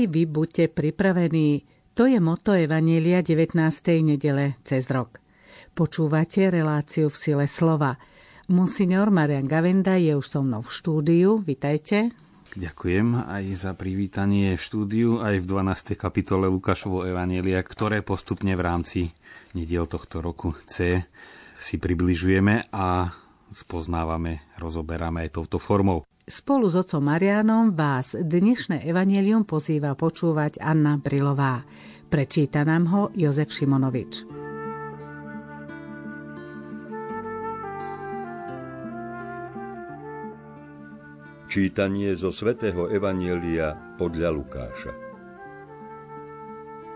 Aj vy buďte pripravení. To je moto Evanielia 19. nedele cez rok. Počúvate reláciu v sile slova. Monsignor Marian Gavenda je už so mnou v štúdiu. Vitajte. Ďakujem aj za privítanie v štúdiu, aj v 12. kapitole Lukášovo Evanielia, ktoré postupne v rámci nediel tohto roku C si približujeme a spoznávame, rozoberáme aj touto formou. Spolu s otcom Marianom vás dnešné evanelium pozýva počúvať Anna Brilová. Prečíta nám ho Jozef Šimonovič. Čítanie zo svätého Evanielia podľa Lukáša.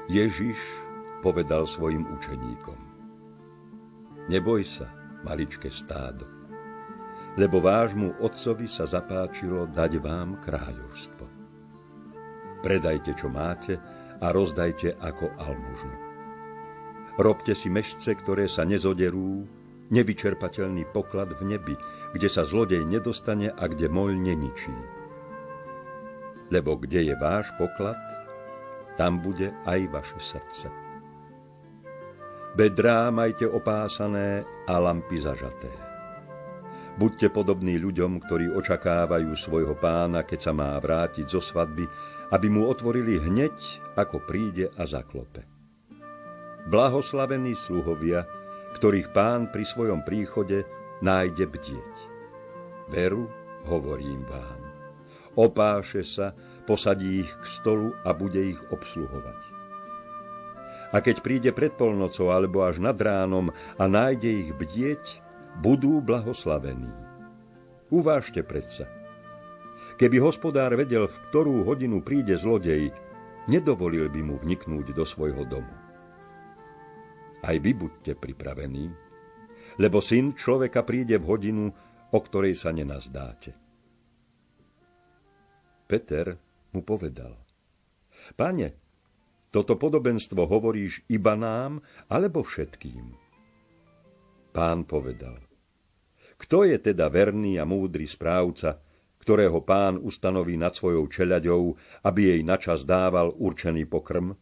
Ježiš povedal svojim učeníkom. Neboj sa, maličké stádo lebo vášmu otcovi sa zapáčilo dať vám kráľovstvo. Predajte, čo máte a rozdajte ako almužnu. Robte si mešce, ktoré sa nezoderú, nevyčerpateľný poklad v nebi, kde sa zlodej nedostane a kde moľ neničí. Lebo kde je váš poklad, tam bude aj vaše srdce. Bedrá majte opásané a lampy zažaté Buďte podobní ľuďom, ktorí očakávajú svojho pána, keď sa má vrátiť zo svadby, aby mu otvorili hneď, ako príde a zaklope. Blahoslavení sluhovia, ktorých pán pri svojom príchode nájde bdieť. Veru, hovorím vám. Opáše sa, posadí ich k stolu a bude ich obsluhovať. A keď príde pred polnocou alebo až nad ránom a nájde ich bdieť, budú blahoslavení. Uvážte predsa. Keby hospodár vedel, v ktorú hodinu príde zlodej, nedovolil by mu vniknúť do svojho domu. Aj vy buďte pripravení, lebo syn človeka príde v hodinu, o ktorej sa nenazdáte. Peter mu povedal, Pane, toto podobenstvo hovoríš iba nám, alebo všetkým? Pán povedal, kto je teda verný a múdry správca, ktorého pán ustanoví nad svojou čeľaďou, aby jej načas dával určený pokrm?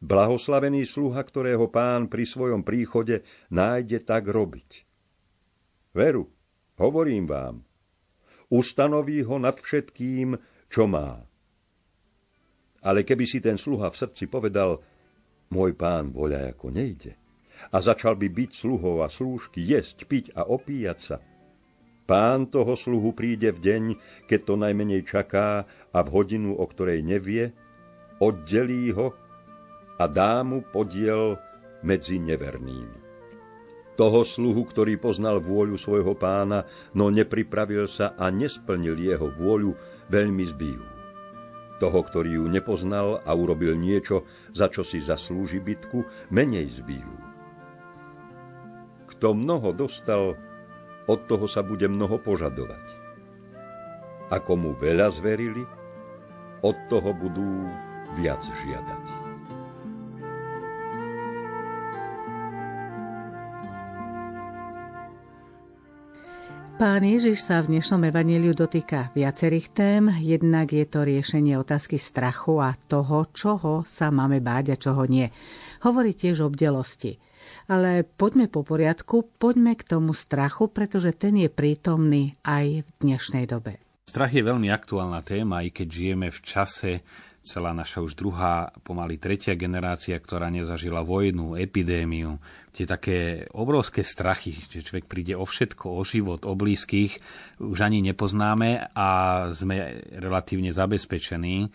Blahoslavený sluha, ktorého pán pri svojom príchode nájde tak robiť. Veru, hovorím vám, ustanoví ho nad všetkým, čo má. Ale keby si ten sluha v srdci povedal, môj pán voľa ako nejde, a začal by byť sluhov a slúžky, jesť, piť a opíjať sa. Pán toho sluhu príde v deň, keď to najmenej čaká a v hodinu, o ktorej nevie, oddelí ho a dá mu podiel medzi nevernými. Toho sluhu, ktorý poznal vôľu svojho pána, no nepripravil sa a nesplnil jeho vôľu, veľmi zbijú. Toho, ktorý ju nepoznal a urobil niečo, za čo si zaslúži bitku, menej zbijú kto mnoho dostal, od toho sa bude mnoho požadovať. A komu veľa zverili, od toho budú viac žiadať. Pán Ježiš sa v dnešnom evaníliu dotýka viacerých tém. Jednak je to riešenie otázky strachu a toho, čoho sa máme báť a čoho nie. Hovorí tiež o bdelosti. Ale poďme po poriadku, poďme k tomu strachu, pretože ten je prítomný aj v dnešnej dobe. Strach je veľmi aktuálna téma, aj keď žijeme v čase, celá naša už druhá, pomaly tretia generácia, ktorá nezažila vojnu, epidémiu, tie také obrovské strachy, že človek príde o všetko, o život, o blízkych, už ani nepoznáme a sme relatívne zabezpečení.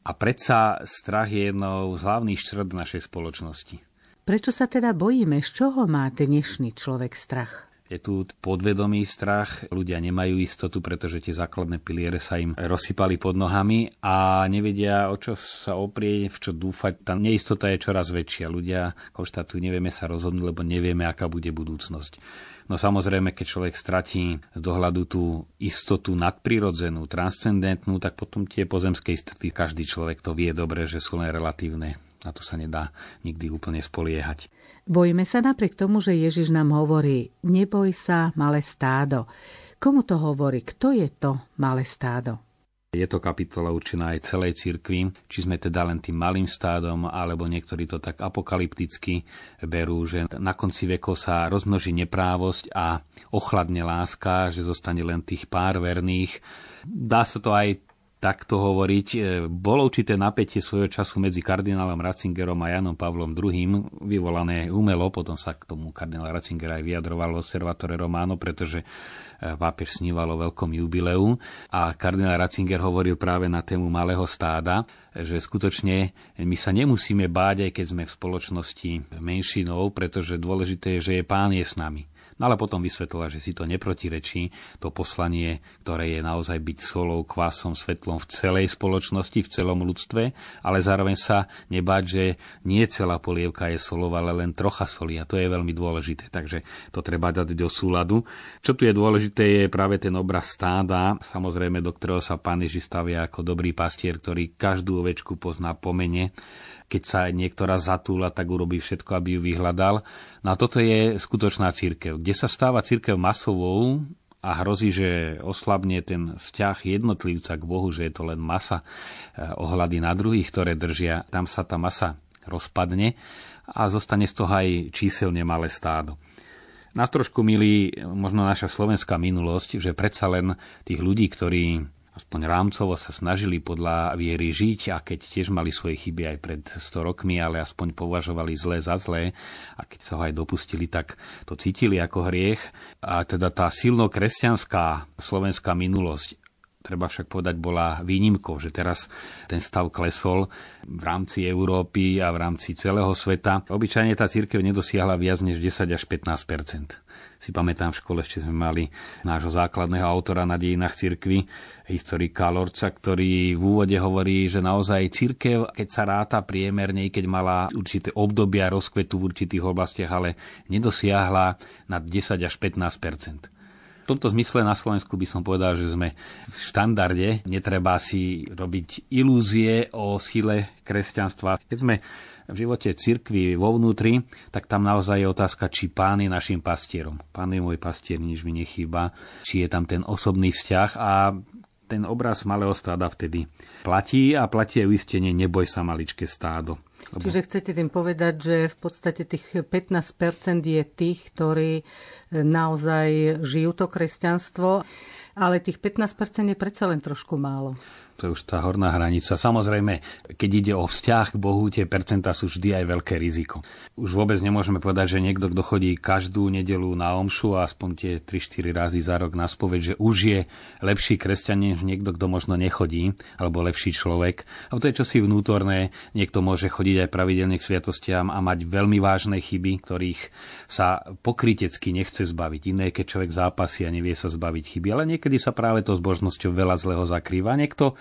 A predsa strach je jednou z hlavných črt našej spoločnosti. Prečo sa teda bojíme? Z čoho má dnešný človek strach? Je tu podvedomý strach, ľudia nemajú istotu, pretože tie základné piliere sa im rozsypali pod nohami a nevedia, o čo sa oprieť, v čo dúfať. Tá neistota je čoraz väčšia. Ľudia konštatujú, nevieme sa rozhodnúť, lebo nevieme, aká bude budúcnosť. No samozrejme, keď človek stratí z dohľadu tú istotu nadprirodzenú, transcendentnú, tak potom tie pozemské istoty, každý človek to vie dobre, že sú len relatívne na to sa nedá nikdy úplne spoliehať. Bojíme sa napriek tomu, že Ježiš nám hovorí, neboj sa, malé stádo. Komu to hovorí? Kto je to malé stádo? Je to kapitola určená aj celej cirkvi, či sme teda len tým malým stádom, alebo niektorí to tak apokalypticky berú, že na konci vekov sa rozmnoží neprávosť a ochladne láska, že zostane len tých pár verných. Dá sa to aj takto hovoriť. E, bolo určité napätie svojho času medzi kardinálom Ratzingerom a Janom Pavlom II, vyvolané umelo, potom sa k tomu kardinál Ratzinger aj vyjadroval Observatore Romano, pretože e, pápež sníval o veľkom jubileu a kardinál Ratzinger hovoril práve na tému malého stáda, že skutočne my sa nemusíme báť, aj keď sme v spoločnosti menšinou, pretože dôležité je, že je pán je s nami. No ale potom vysvetlila, že si to neprotirečí, to poslanie, ktoré je naozaj byť solou, kvásom, svetlom v celej spoločnosti, v celom ľudstve, ale zároveň sa nebáť, že nie celá polievka je solová, ale len trocha soli. A to je veľmi dôležité, takže to treba dať do súladu. Čo tu je dôležité je práve ten obraz stáda, samozrejme, do ktorého sa pán Ježiš stavia ako dobrý pastier, ktorý každú ovečku pozná po mene keď sa niektorá zatúla, tak urobí všetko, aby ju vyhľadal. No a toto je skutočná církev, kde sa stáva církev masovou a hrozí, že oslabne ten vzťah jednotlivca k Bohu, že je to len masa eh, ohľady na druhých, ktoré držia. Tam sa tá masa rozpadne a zostane z toho aj číselne malé stádo. Nás trošku milí možno naša slovenská minulosť, že predsa len tých ľudí, ktorí aspoň rámcovo sa snažili podľa viery žiť a keď tiež mali svoje chyby aj pred 100 rokmi, ale aspoň považovali zlé za zlé a keď sa ho aj dopustili, tak to cítili ako hriech. A teda tá silno kresťanská slovenská minulosť treba však povedať, bola výnimkou, že teraz ten stav klesol v rámci Európy a v rámci celého sveta. Obyčajne tá církev nedosiahla viac než 10 až 15 si pamätám v škole, ešte sme mali nášho základného autora na dejinách cirkvy, historika Lorca, ktorý v úvode hovorí, že naozaj cirkev, keď sa ráta priemerne, keď mala určité obdobia rozkvetu v určitých oblastiach, ale nedosiahla nad 10 až 15 v tomto zmysle na Slovensku by som povedal, že sme v štandarde. Netreba si robiť ilúzie o sile kresťanstva. Keď sme v živote cirkvi vo vnútri, tak tam naozaj je otázka, či pán je našim pastierom. Pán je môj pastier, nič mi nechýba. Či je tam ten osobný vzťah a ten obraz malého stáda vtedy platí a platí aj uistenie neboj sa maličké stádo. Lebo... Čiže chcete tým povedať, že v podstate tých 15% je tých, ktorí naozaj žijú to kresťanstvo, ale tých 15% je predsa len trošku málo to je už tá horná hranica. Samozrejme, keď ide o vzťah k Bohu, tie percentá sú vždy aj veľké riziko. Už vôbec nemôžeme povedať, že niekto, kto chodí každú nedelu na omšu a aspoň tie 3-4 razy za rok na spoveď, že už je lepší kresťan než niekto, kto možno nechodí, alebo lepší človek. A to je čosi vnútorné. Niekto môže chodiť aj pravidelne k sviatostiam a mať veľmi vážne chyby, ktorých sa pokrytecky nechce zbaviť. Iné, keď človek zápasí a nevie sa zbaviť chyby. Ale niekedy sa práve to zbožnosťou veľa zlého zakrýva. Niekto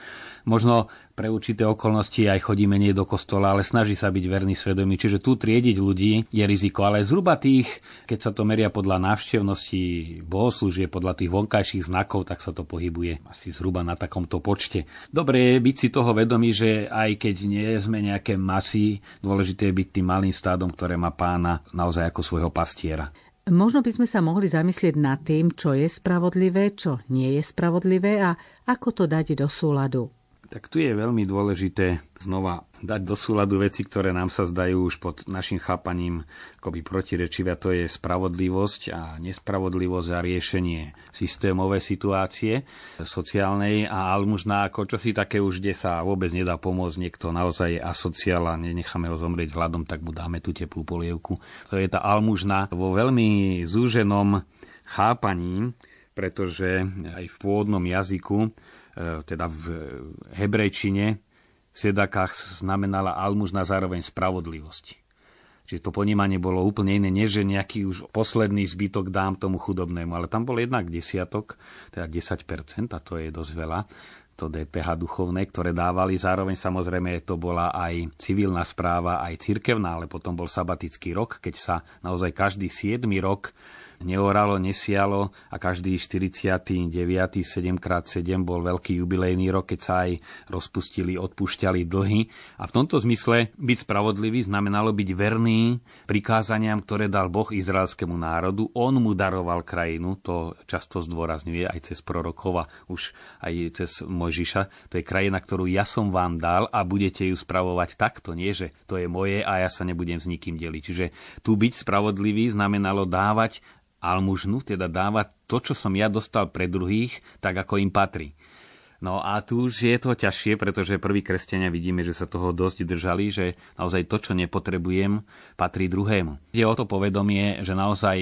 možno pre určité okolnosti aj chodí menej do kostola, ale snaží sa byť verný svedomí. Čiže tu triediť ľudí je riziko. Ale zhruba tých, keď sa to meria podľa návštevnosti bohoslúžie, podľa tých vonkajších znakov, tak sa to pohybuje asi zhruba na takomto počte. Dobre je byť si toho vedomí, že aj keď nie sme nejaké masy, dôležité je byť tým malým stádom, ktoré má pána naozaj ako svojho pastiera. Možno by sme sa mohli zamyslieť nad tým, čo je spravodlivé, čo nie je spravodlivé a ako to dať do súladu. Tak tu je veľmi dôležité znova dať do súladu veci, ktoré nám sa zdajú už pod našim chápaním akoby protirečivia. To je spravodlivosť a nespravodlivosť a riešenie systémové situácie sociálnej a almužná ako čosi také už, kde sa vôbec nedá pomôcť. Niekto naozaj je asociál a nenecháme ho zomrieť hladom, tak mu dáme tú teplú polievku. To je tá almužná vo veľmi zúženom chápaní, pretože aj v pôvodnom jazyku E, teda v hebrejčine sedakách znamenala almužna zároveň spravodlivosť. Čiže to ponímanie bolo úplne iné, než že nejaký už posledný zbytok dám tomu chudobnému. Ale tam bol jednak desiatok, teda 10%, a to je dosť veľa, to DPH duchovné, ktoré dávali. Zároveň samozrejme to bola aj civilná správa, aj cirkevná, ale potom bol sabatický rok, keď sa naozaj každý 7 rok neoralo, nesialo a každý 49. 7x7 bol veľký jubilejný rok, keď sa aj rozpustili, odpúšťali dlhy. A v tomto zmysle byť spravodlivý znamenalo byť verný prikázaniam, ktoré dal Boh izraelskému národu. On mu daroval krajinu, to často zdôrazňuje aj cez prorokova, už aj cez Mojžiša. To je krajina, ktorú ja som vám dal a budete ju spravovať takto, nie že to je moje a ja sa nebudem s nikým deliť. Čiže tu byť spravodlivý znamenalo dávať almužnu, teda dávať to, čo som ja dostal pre druhých, tak ako im patrí. No a tu už je to ťažšie, pretože prví kresťania vidíme, že sa toho dosť držali, že naozaj to, čo nepotrebujem, patrí druhému. Je o to povedomie, že naozaj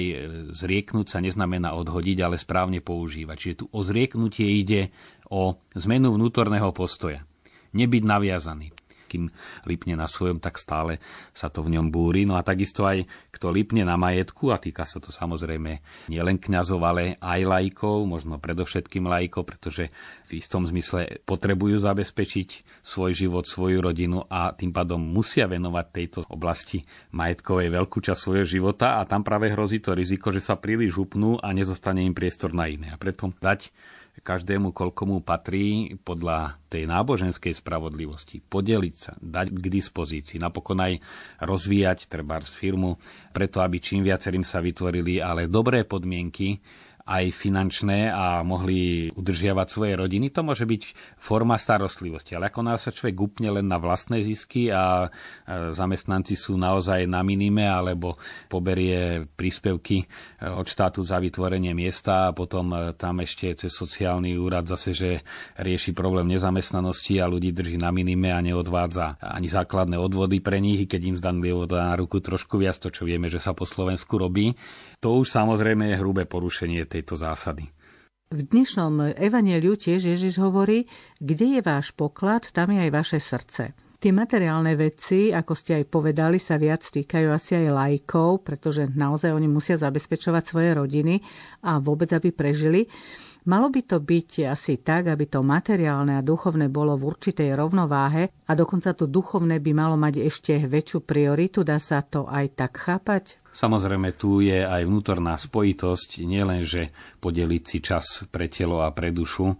zrieknúť sa neznamená odhodiť, ale správne používať. Čiže tu o zrieknutie ide o zmenu vnútorného postoja. Nebyť naviazaný kým lipne na svojom, tak stále sa to v ňom búri. No a takisto aj kto lipne na majetku, a týka sa to samozrejme nielen kňazov, ale aj lajkov, možno predovšetkým lajkov, pretože v istom zmysle potrebujú zabezpečiť svoj život, svoju rodinu a tým pádom musia venovať tejto oblasti majetkovej veľkú časť svojho života a tam práve hrozí to riziko, že sa príliš upnú a nezostane im priestor na iné. A preto dať každému, koľko mu patrí podľa tej náboženskej spravodlivosti, podeliť sa, dať k dispozícii, napokon aj rozvíjať trebárs firmu, preto aby čím viacerým sa vytvorili ale dobré podmienky, aj finančné a mohli udržiavať svoje rodiny. To môže byť forma starostlivosti. Ale ako sa človek upne len na vlastné zisky a zamestnanci sú naozaj na minime alebo poberie príspevky e, od štátu za vytvorenie miesta a potom e, tam ešte cez sociálny úrad zase, že rieši problém nezamestnanosti a ľudí drží na minime a neodvádza ani základné odvody pre nich, keď im zdanlivo dá na ruku trošku viac, to čo vieme, že sa po Slovensku robí. To už samozrejme je hrubé porušenie tejto zásady. V dnešnom evaneliu tiež Ježiš hovorí, kde je váš poklad, tam je aj vaše srdce. Tie materiálne veci, ako ste aj povedali, sa viac týkajú asi aj lajkov, pretože naozaj oni musia zabezpečovať svoje rodiny a vôbec, aby prežili. Malo by to byť asi tak, aby to materiálne a duchovné bolo v určitej rovnováhe a dokonca to duchovné by malo mať ešte väčšiu prioritu. Dá sa to aj tak chápať? Samozrejme, tu je aj vnútorná spojitosť, nielen, že podeliť si čas pre telo a pre dušu,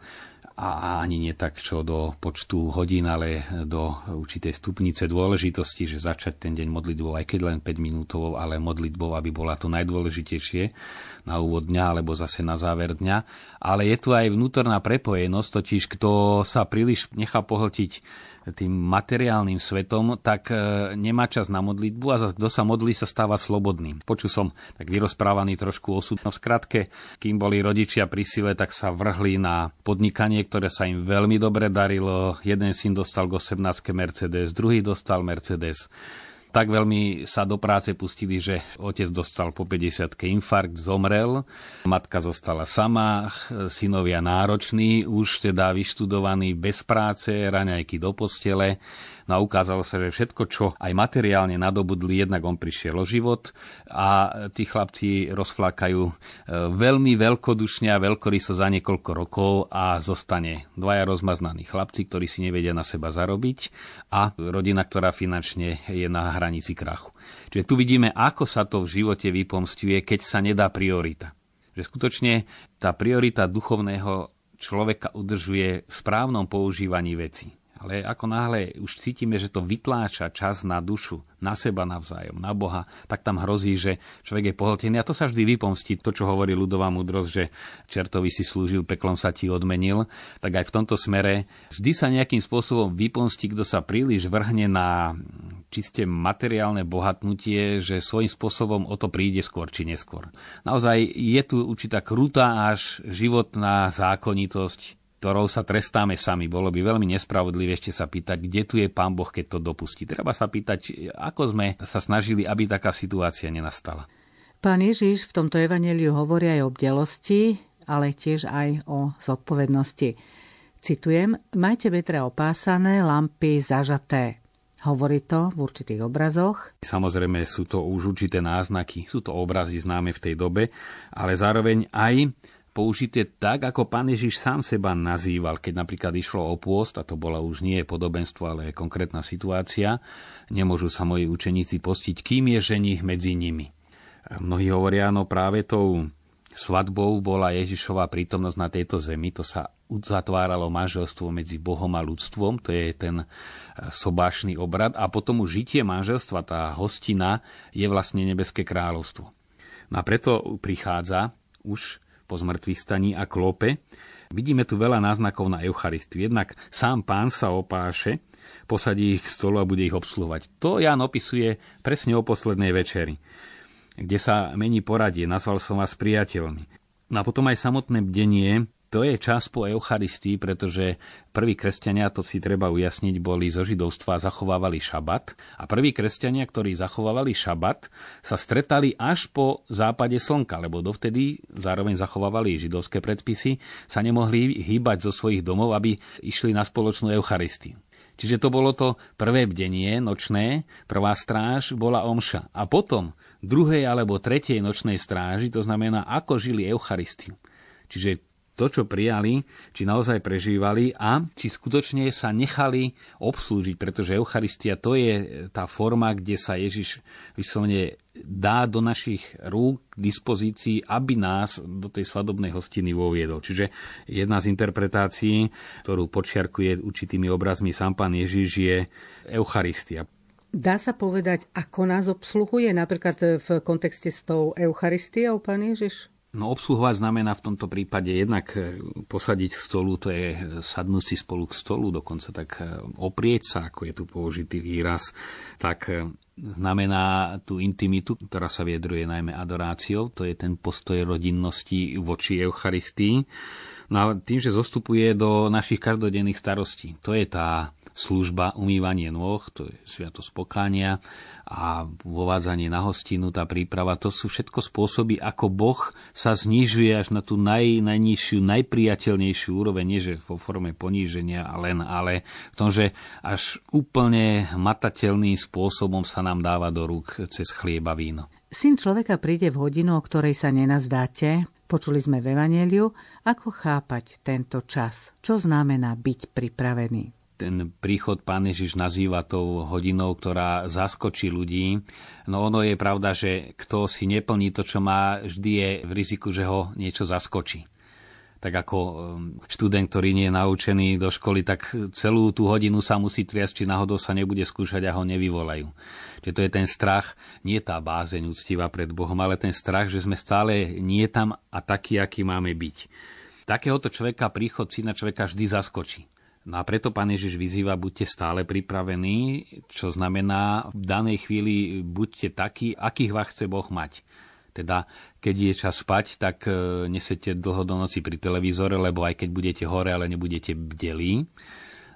a ani nie tak, čo do počtu hodín, ale do určitej stupnice dôležitosti, že začať ten deň modlitbou, aj keď len 5 minútovou, ale modlitbou, aby bola to najdôležitejšie na úvod dňa, alebo zase na záver dňa. Ale je tu aj vnútorná prepojenosť, totiž kto sa príliš nechá pohltiť tým materiálnym svetom, tak e, nemá čas na modlitbu a kto sa modlí, sa stáva slobodným. Počul som tak vyrozprávaný trošku osud. No v skratke, kým boli rodičia pri sile, tak sa vrhli na podnikanie, ktoré sa im veľmi dobre darilo. Jeden syn dostal k 18 Mercedes, druhý dostal Mercedes tak veľmi sa do práce pustili, že otec dostal po 50 infarkt, zomrel, matka zostala sama, synovia nároční, už teda vyštudovaní bez práce, raňajky do postele. No a ukázalo sa, že všetko, čo aj materiálne nadobudli, jednak on prišiel o život a tí chlapci rozflákajú e, veľmi veľkodušne a veľkoryso za niekoľko rokov a zostane dvaja rozmaznaní chlapci, ktorí si nevedia na seba zarobiť a rodina, ktorá finančne je na hranici krachu. Čiže tu vidíme, ako sa to v živote vypomstuje, keď sa nedá priorita. Že skutočne tá priorita duchovného človeka udržuje v správnom používaní veci. Ale ako náhle už cítime, že to vytláča čas na dušu, na seba navzájom, na Boha, tak tam hrozí, že človek je pohltený. A to sa vždy vypomstí. To, čo hovorí ľudová múdrosť, že čertovi si slúžil, peklom sa ti odmenil, tak aj v tomto smere vždy sa nejakým spôsobom vypomstí, kto sa príliš vrhne na čiste materiálne bohatnutie, že svojím spôsobom o to príde skôr či neskôr. Naozaj je tu určitá krutá až životná zákonitosť, ktorou sa trestáme sami. Bolo by veľmi nespravodlivé ešte sa pýtať, kde tu je Pán Boh, keď to dopustí. Treba sa pýtať, ako sme sa snažili, aby taká situácia nenastala. Pán Ježiš v tomto evaneliu hovorí aj o bdelosti, ale tiež aj o zodpovednosti. Citujem, majte vetre opásané, lampy zažaté. Hovorí to v určitých obrazoch. Samozrejme sú to už určité náznaky, sú to obrazy známe v tej dobe, ale zároveň aj použité tak, ako pán Ježiš sám seba nazýval, keď napríklad išlo o pôst, a to bola už nie podobenstvo, ale konkrétna situácia, nemôžu sa moji učeníci postiť, kým je ženich medzi nimi. Mnohí hovoria, no práve tou svadbou bola Ježišová prítomnosť na tejto zemi. To sa uzatváralo manželstvo medzi Bohom a ľudstvom, to je ten e, sobášny obrad. A potom už žitie manželstva, tá hostina, je vlastne nebeské kráľovstvo. No a preto prichádza už po zmrtvých staní a klope. Vidíme tu veľa náznakov na Eucharistiu. Jednak sám pán sa opáše, posadí ich k stolu a bude ich obsluhovať. To Jan opisuje presne o poslednej večeri kde sa mení poradie, nazval som vás priateľmi. No a potom aj samotné bdenie, to je čas po Eucharistii, pretože prví kresťania, to si treba ujasniť, boli zo židovstva a zachovávali šabat. A prví kresťania, ktorí zachovávali šabat, sa stretali až po západe slnka, lebo dovtedy zároveň zachovávali židovské predpisy, sa nemohli hýbať zo svojich domov, aby išli na spoločnú Eucharistiu. Čiže to bolo to prvé bdenie nočné, prvá stráž bola omša. A potom druhej alebo tretej nočnej stráži, to znamená, ako žili Eucharistiu. Čiže to, čo prijali, či naozaj prežívali a či skutočne sa nechali obslúžiť, pretože Eucharistia to je tá forma, kde sa Ježiš vyslovene dá do našich rúk k dispozícii, aby nás do tej svadobnej hostiny voviedol. Čiže jedna z interpretácií, ktorú počiarkuje určitými obrazmi sám pán Ježiš, je Eucharistia. Dá sa povedať, ako nás obsluhuje napríklad v kontexte s tou Eucharistiou, pán Ježiš? No obsluhovať znamená v tomto prípade jednak e, posadiť k stolu, to je sadnúť si spolu k stolu, dokonca tak e, oprieť sa, ako je tu použitý výraz, tak e, znamená tú intimitu, ktorá sa viedruje najmä adoráciou, to je ten postoj rodinnosti voči Eucharistii. No a tým, že zostupuje do našich každodenných starostí, to je tá služba umývanie nôh, to je sviatosť pokánia a vovádzanie na hostinu, tá príprava, to sú všetko spôsoby, ako Boh sa znižuje až na tú naj, najnižšiu, najpriateľnejšiu úroveň, nie že vo forme poníženia a len, ale v tom, že až úplne matateľným spôsobom sa nám dáva do rúk cez chlieba víno. Syn človeka príde v hodinu, o ktorej sa nenazdáte. Počuli sme v Evangeliu, ako chápať tento čas. Čo znamená byť pripravený? ten príchod pán Ježiš nazýva tou hodinou, ktorá zaskočí ľudí. No ono je pravda, že kto si neplní to, čo má, vždy je v riziku, že ho niečo zaskočí. Tak ako um, študent, ktorý nie je naučený do školy, tak celú tú hodinu sa musí triasť, či náhodou sa nebude skúšať a ho nevyvolajú. Čiže to je ten strach, nie tá bázeň úctiva pred Bohom, ale ten strach, že sme stále nie tam a taký, aký máme byť. Takéhoto človeka príchod syna človeka vždy zaskočí. No a preto pán Ježiš vyzýva, buďte stále pripravení, čo znamená v danej chvíli buďte takí, akých vás chce Boh mať. Teda, keď je čas spať, tak e, nesete dlho do noci pri televízore, lebo aj keď budete hore, ale nebudete bdelí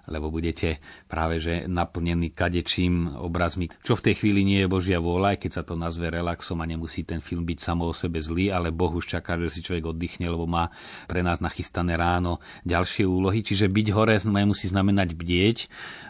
lebo budete práve že naplnení kadečím obrazmi, čo v tej chvíli nie je Božia vôľa, aj keď sa to nazve relaxom a nemusí ten film byť samo o sebe zlý, ale Boh už čaká, že si človek oddychne, lebo má pre nás nachystané ráno ďalšie úlohy. Čiže byť hore nemusí znamenať bdieť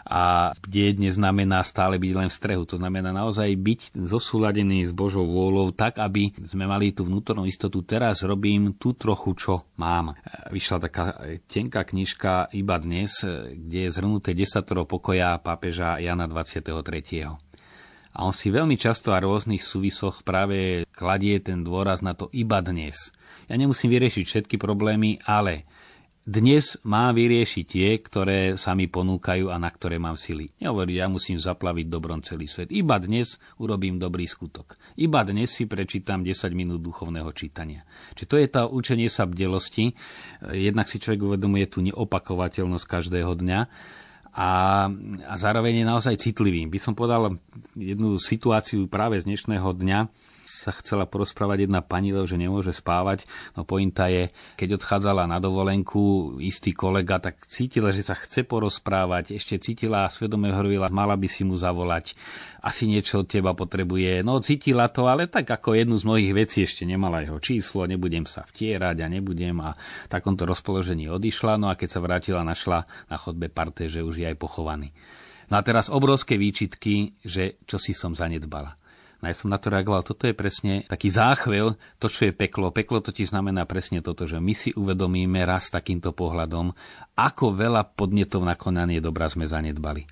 a bdieť neznamená stále byť len v strehu. To znamená naozaj byť zosúladený s Božou vôľou tak, aby sme mali tú vnútornú istotu. Teraz robím tú trochu, čo mám. Vyšla taká tenká knižka iba dnes, kde je zhrnuté desatoro pokoja pápeža Jana 23. A on si veľmi často a rôznych súvisoch práve kladie ten dôraz na to iba dnes. Ja nemusím vyriešiť všetky problémy, ale dnes mám vyriešiť tie, ktoré sa mi ponúkajú a na ktoré mám sily. Nehovorí, ja musím zaplaviť dobrom celý svet. Iba dnes urobím dobrý skutok. Iba dnes si prečítam 10 minút duchovného čítania. Čiže to je tá učenie sa bdelosti. Jednak si človek uvedomuje tú neopakovateľnosť každého dňa a, a zároveň je naozaj citlivý. By som povedal jednu situáciu práve z dnešného dňa, sa chcela porozprávať jedna pani, že nemôže spávať. No pointa je, keď odchádzala na dovolenku, istý kolega, tak cítila, že sa chce porozprávať, ešte cítila a svedome hovorila, mala by si mu zavolať, asi niečo od teba potrebuje. No cítila to, ale tak ako jednu z mojich vecí ešte nemala jeho číslo, nebudem sa vtierať a nebudem a v takomto rozpoložení odišla, no a keď sa vrátila, našla na chodbe parte, že už je aj pochovaný. No a teraz obrovské výčitky, že čo si som zanedbala. No ja som na to reagoval, toto je presne taký záchvel, to, čo je peklo. Peklo totiž znamená presne toto, že my si uvedomíme raz takýmto pohľadom, ako veľa podnetov na konanie dobra sme zanedbali.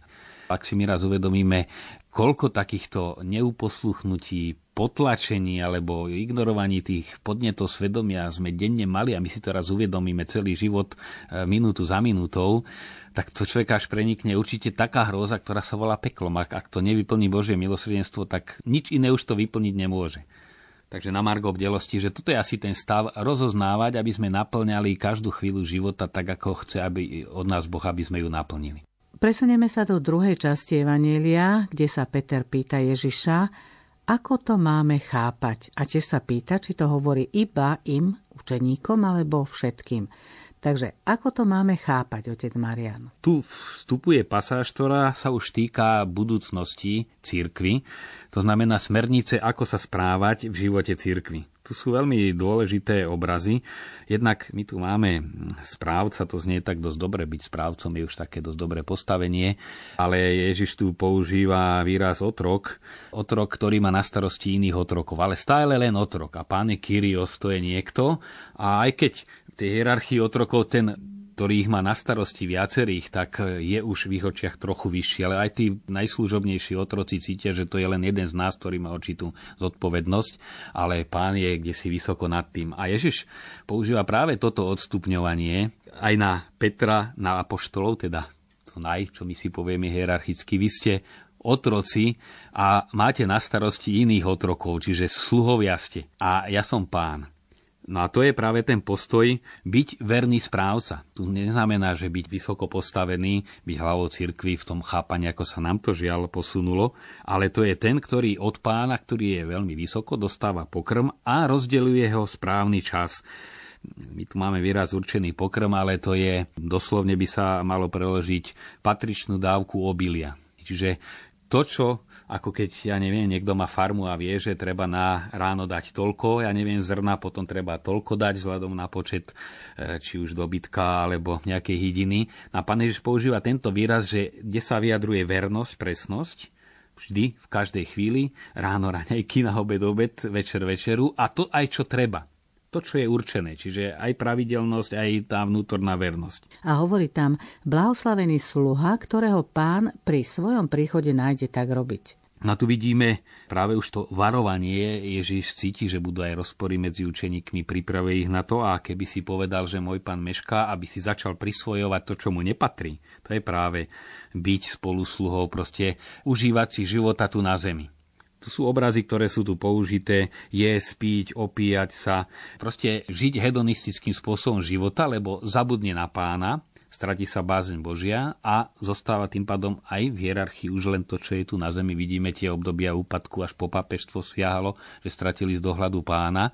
Ak si my raz uvedomíme, koľko takýchto neuposluchnutí, potlačení alebo ignorovaní tých podnetov svedomia sme denne mali a my si to raz uvedomíme celý život e, minútu za minútou, tak to človeka až prenikne určite taká hrôza, ktorá sa volá peklom. Ak, ak to nevyplní Božie milosrdenstvo, tak nič iné už to vyplniť nemôže. Takže na Margo bdelosti, že toto je asi ten stav rozoznávať, aby sme naplňali každú chvíľu života tak, ako chce aby od nás Boh, aby sme ju naplnili. Presunieme sa do druhej časti Evanielia, kde sa Peter pýta Ježiša, ako to máme chápať. A tiež sa pýta, či to hovorí iba im, učeníkom, alebo všetkým. Takže ako to máme chápať, otec Marian? Tu vstupuje pasáž, ktorá sa už týka budúcnosti církvy, to znamená smernice, ako sa správať v živote církvy. Tu sú veľmi dôležité obrazy. Jednak my tu máme správca, to znie tak dosť dobre, byť správcom je už také dosť dobré postavenie, ale Ježiš tu používa výraz otrok, otrok, ktorý má na starosti iných otrokov, ale stále len otrok. A pán Kyrios to je niekto a aj keď tej hierarchii otrokov ten ktorý ich má na starosti viacerých, tak je už v ich očiach trochu vyšší. Ale aj tí najslužobnejší otroci cítia, že to je len jeden z nás, ktorý má určitú zodpovednosť, ale pán je kde si vysoko nad tým. A Ježiš používa práve toto odstupňovanie aj na Petra, na apoštolov, teda to naj, čo my si povieme hierarchicky. Vy ste otroci a máte na starosti iných otrokov, čiže sluhovia ste. A ja som pán. No a to je práve ten postoj byť verný správca. Tu neznamená, že byť vysoko postavený, byť hlavou cirkvi v tom chápaní, ako sa nám to žiaľ posunulo, ale to je ten, ktorý od pána, ktorý je veľmi vysoko, dostáva pokrm a rozdeľuje ho správny čas. My tu máme výraz určený pokrm, ale to je, doslovne by sa malo preložiť patričnú dávku obilia. Čiže to, čo ako keď, ja neviem, niekto má farmu a vie, že treba na ráno dať toľko, ja neviem, zrna, potom treba toľko dať vzhľadom na počet e, či už dobytka alebo nejakej hydiny. A pán Ježiš používa tento výraz, že kde sa vyjadruje vernosť, presnosť, vždy, v každej chvíli, ráno raňajky, na obed obed, večer večeru a to aj čo treba to, čo je určené, čiže aj pravidelnosť, aj tá vnútorná vernosť. A hovorí tam, blahoslavený sluha, ktorého pán pri svojom príchode nájde tak robiť. No tu vidíme práve už to varovanie. Ježiš cíti, že budú aj rozpory medzi učeníkmi, pripravuje ich na to a keby si povedal, že môj pán mešká, aby si začal prisvojovať to, čo mu nepatrí, to je práve byť spolusluhou, proste užívať si života tu na zemi. Tu sú obrazy, ktoré sú tu použité, je spíť, opíjať sa, proste žiť hedonistickým spôsobom života, lebo zabudne na pána, stratí sa bázeň Božia a zostáva tým pádom aj v hierarchii už len to, čo je tu na zemi. Vidíme tie obdobia úpadku až po papežstvo siahalo, že stratili z dohľadu pána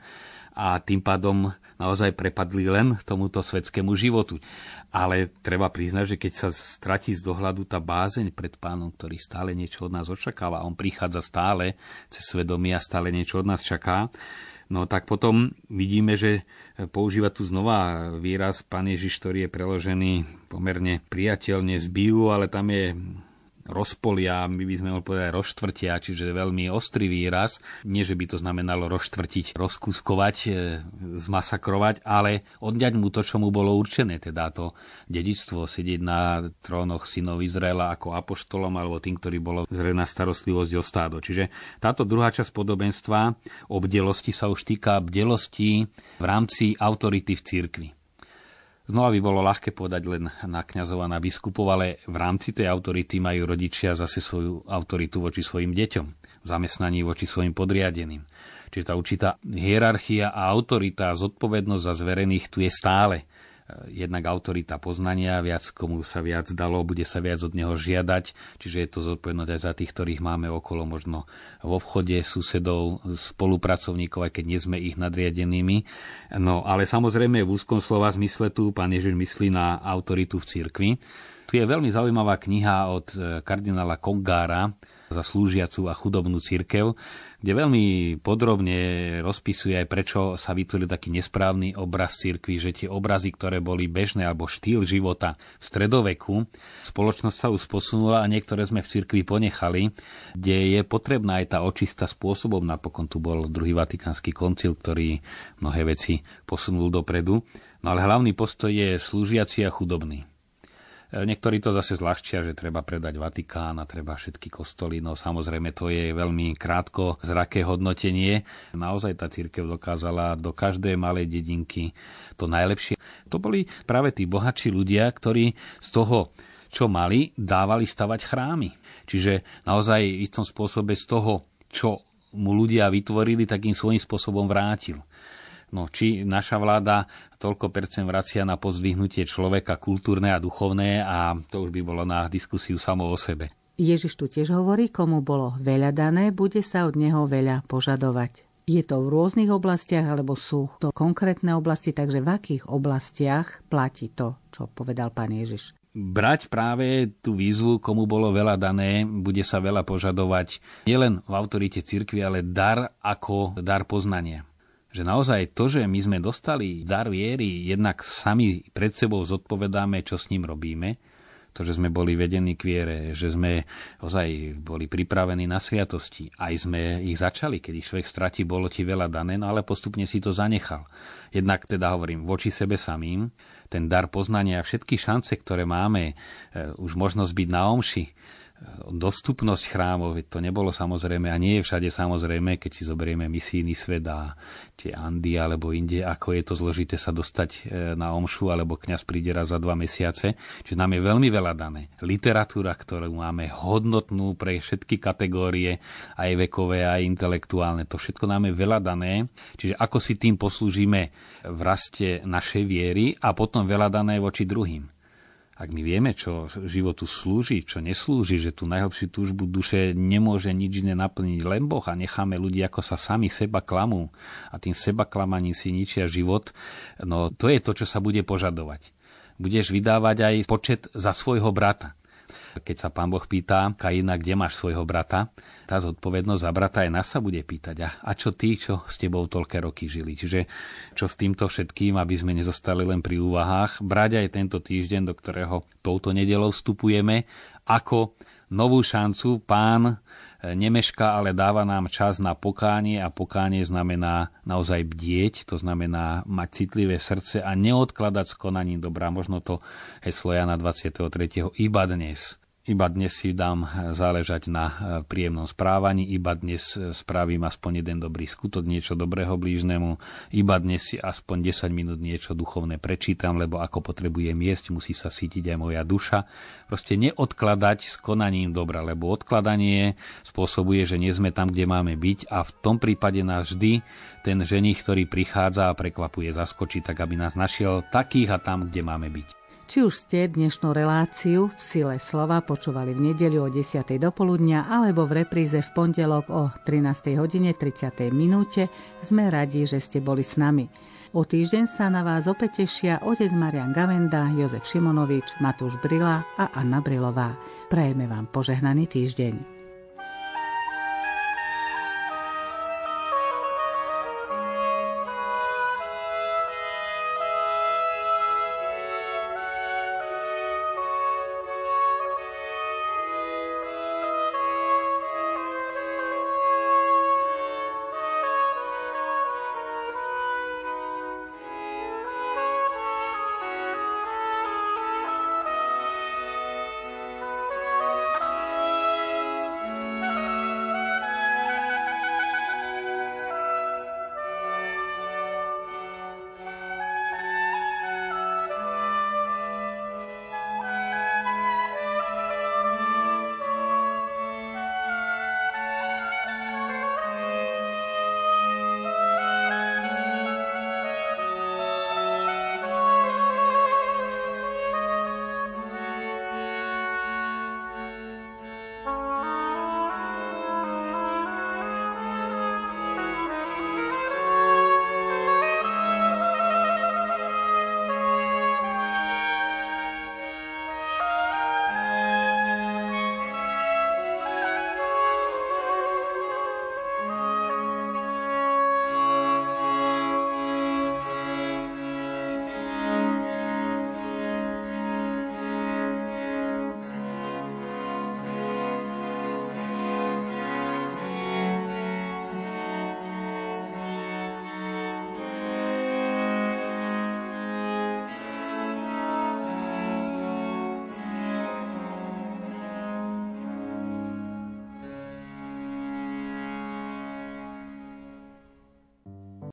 a tým pádom naozaj prepadli len tomuto svetskému životu. Ale treba priznať, že keď sa stratí z dohľadu tá bázeň pred pánom, ktorý stále niečo od nás očakáva, on prichádza stále cez svedomie a stále niečo od nás čaká, No tak potom vidíme, že používa tu znova výraz Pán Ježiš, ktorý je preložený pomerne priateľne z Biu, ale tam je rozpolia, my by sme mohli povedať rozštvrtia, čiže veľmi ostrý výraz. Nie, že by to znamenalo rozštvrtiť, rozkuskovať, e, zmasakrovať, ale odňať mu to, čo mu bolo určené, teda to dedičstvo, sedieť na trónoch synov Izraela ako apoštolom alebo tým, ktorý bolo zrejná starostlivosť o stádo. Čiže táto druhá časť podobenstva o bdelosti sa už týka bdelosti v rámci autority v cirkvi. Znova by bolo ľahké povedať len na kňazov a na biskupov, ale v rámci tej autority majú rodičia zase svoju autoritu voči svojim deťom, zamestnaní voči svojim podriadeným. Čiže tá určitá hierarchia a autorita a zodpovednosť za zverených tu je stále jednak autorita poznania, viac komu sa viac dalo, bude sa viac od neho žiadať, čiže je to zodpovednosť aj za tých, ktorých máme okolo, možno vo vchode, susedov, spolupracovníkov, aj keď nie sme ich nadriadenými. No ale samozrejme v úzkom slova zmysle tu pán Ježiš myslí na autoritu v cirkvi. Tu je veľmi zaujímavá kniha od eh, kardinála Kongára, za slúžiacu a chudobnú cirkev, kde veľmi podrobne rozpisuje aj prečo sa vytvoril taký nesprávny obraz cirkvi, že tie obrazy, ktoré boli bežné alebo štýl života v stredoveku, spoločnosť sa už posunula a niektoré sme v cirkvi ponechali, kde je potrebná aj tá očista spôsobom. Napokon tu bol druhý vatikánsky koncil, ktorý mnohé veci posunul dopredu. No ale hlavný postoj je slúžiaci a chudobný. Niektorí to zase zľahčia, že treba predať Vatikán a treba všetky kostoly. No samozrejme, to je veľmi krátko zraké hodnotenie. Naozaj tá církev dokázala do každej malej dedinky to najlepšie. To boli práve tí bohatší ľudia, ktorí z toho, čo mali, dávali stavať chrámy. Čiže naozaj v istom spôsobe z toho, čo mu ľudia vytvorili, takým svojím spôsobom vrátil. No, či naša vláda toľko percent vracia na pozdvihnutie človeka kultúrne a duchovné a to už by bolo na diskusiu samo o sebe. Ježiš tu tiež hovorí, komu bolo veľa dané, bude sa od neho veľa požadovať. Je to v rôznych oblastiach, alebo sú to konkrétne oblasti, takže v akých oblastiach platí to, čo povedal pán Ježiš? brať práve tú výzvu, komu bolo veľa dané, bude sa veľa požadovať nielen v autorite cirkvi, ale dar ako dar poznania že naozaj to, že my sme dostali dar viery, jednak sami pred sebou zodpovedáme, čo s ním robíme, to, že sme boli vedení k viere, že sme ozaj boli pripravení na sviatosti. Aj sme ich začali, keď ich človek stratí, bolo ti veľa dané, no ale postupne si to zanechal. Jednak teda hovorím, voči sebe samým, ten dar poznania a všetky šance, ktoré máme, e, už možnosť byť na omši, dostupnosť chrámov, to nebolo samozrejme a nie je všade samozrejme, keď si zoberieme misijný svet a tie Andy alebo inde, ako je to zložité sa dostať e, na omšu alebo kňaz príde raz za dva mesiace. Čiže nám je veľmi veľa dané. Literatúra, ktorú máme hodnotnú pre všetky kategórie, aj vekové, aj intelektuálne, to všetko nám je veľa dané. Čiže ako si tým poslúžime v raste našej viery a potom veľa dané voči druhým ak my vieme, čo životu slúži, čo neslúži, že tú najhlbšiu túžbu duše nemôže nič iné naplniť len Boh a necháme ľudí, ako sa sami seba klamú a tým seba klamaním si ničia život, no to je to, čo sa bude požadovať. Budeš vydávať aj počet za svojho brata. Keď sa pán Boh pýta Kaina, kde máš svojho brata, tá zodpovednosť za brata aj nás sa bude pýtať. A, a čo tí, čo s tebou toľké roky žili? Čiže čo s týmto všetkým, aby sme nezostali len pri úvahách, brať aj tento týždeň, do ktorého touto nedelou vstupujeme, ako novú šancu pán nemeška, ale dáva nám čas na pokánie a pokánie znamená naozaj bdieť, to znamená mať citlivé srdce a neodkladať s konaním dobrá. Možno to heslo Jana 23. iba dnes iba dnes si dám záležať na e, príjemnom správaní, iba dnes e, spravím aspoň jeden dobrý skutok, niečo dobrého blížnemu, iba dnes si aspoň 10 minút niečo duchovné prečítam, lebo ako potrebujem jesť, musí sa sítiť aj moja duša. Proste neodkladať s konaním dobra, lebo odkladanie spôsobuje, že nie sme tam, kde máme byť a v tom prípade nás vždy ten ženich, ktorý prichádza a prekvapuje, zaskočí, tak aby nás našiel takých a tam, kde máme byť. Či už ste dnešnú reláciu v sile slova počúvali v nedeľu o 10. dopoludnia alebo v repríze v pondelok o 13. hodine 30. minúte, sme radi, že ste boli s nami. O týždeň sa na vás opäť tešia otec Marian Gavenda, Jozef Šimonovič, Matúš Brila a Anna Brilová. Prajeme vám požehnaný týždeň.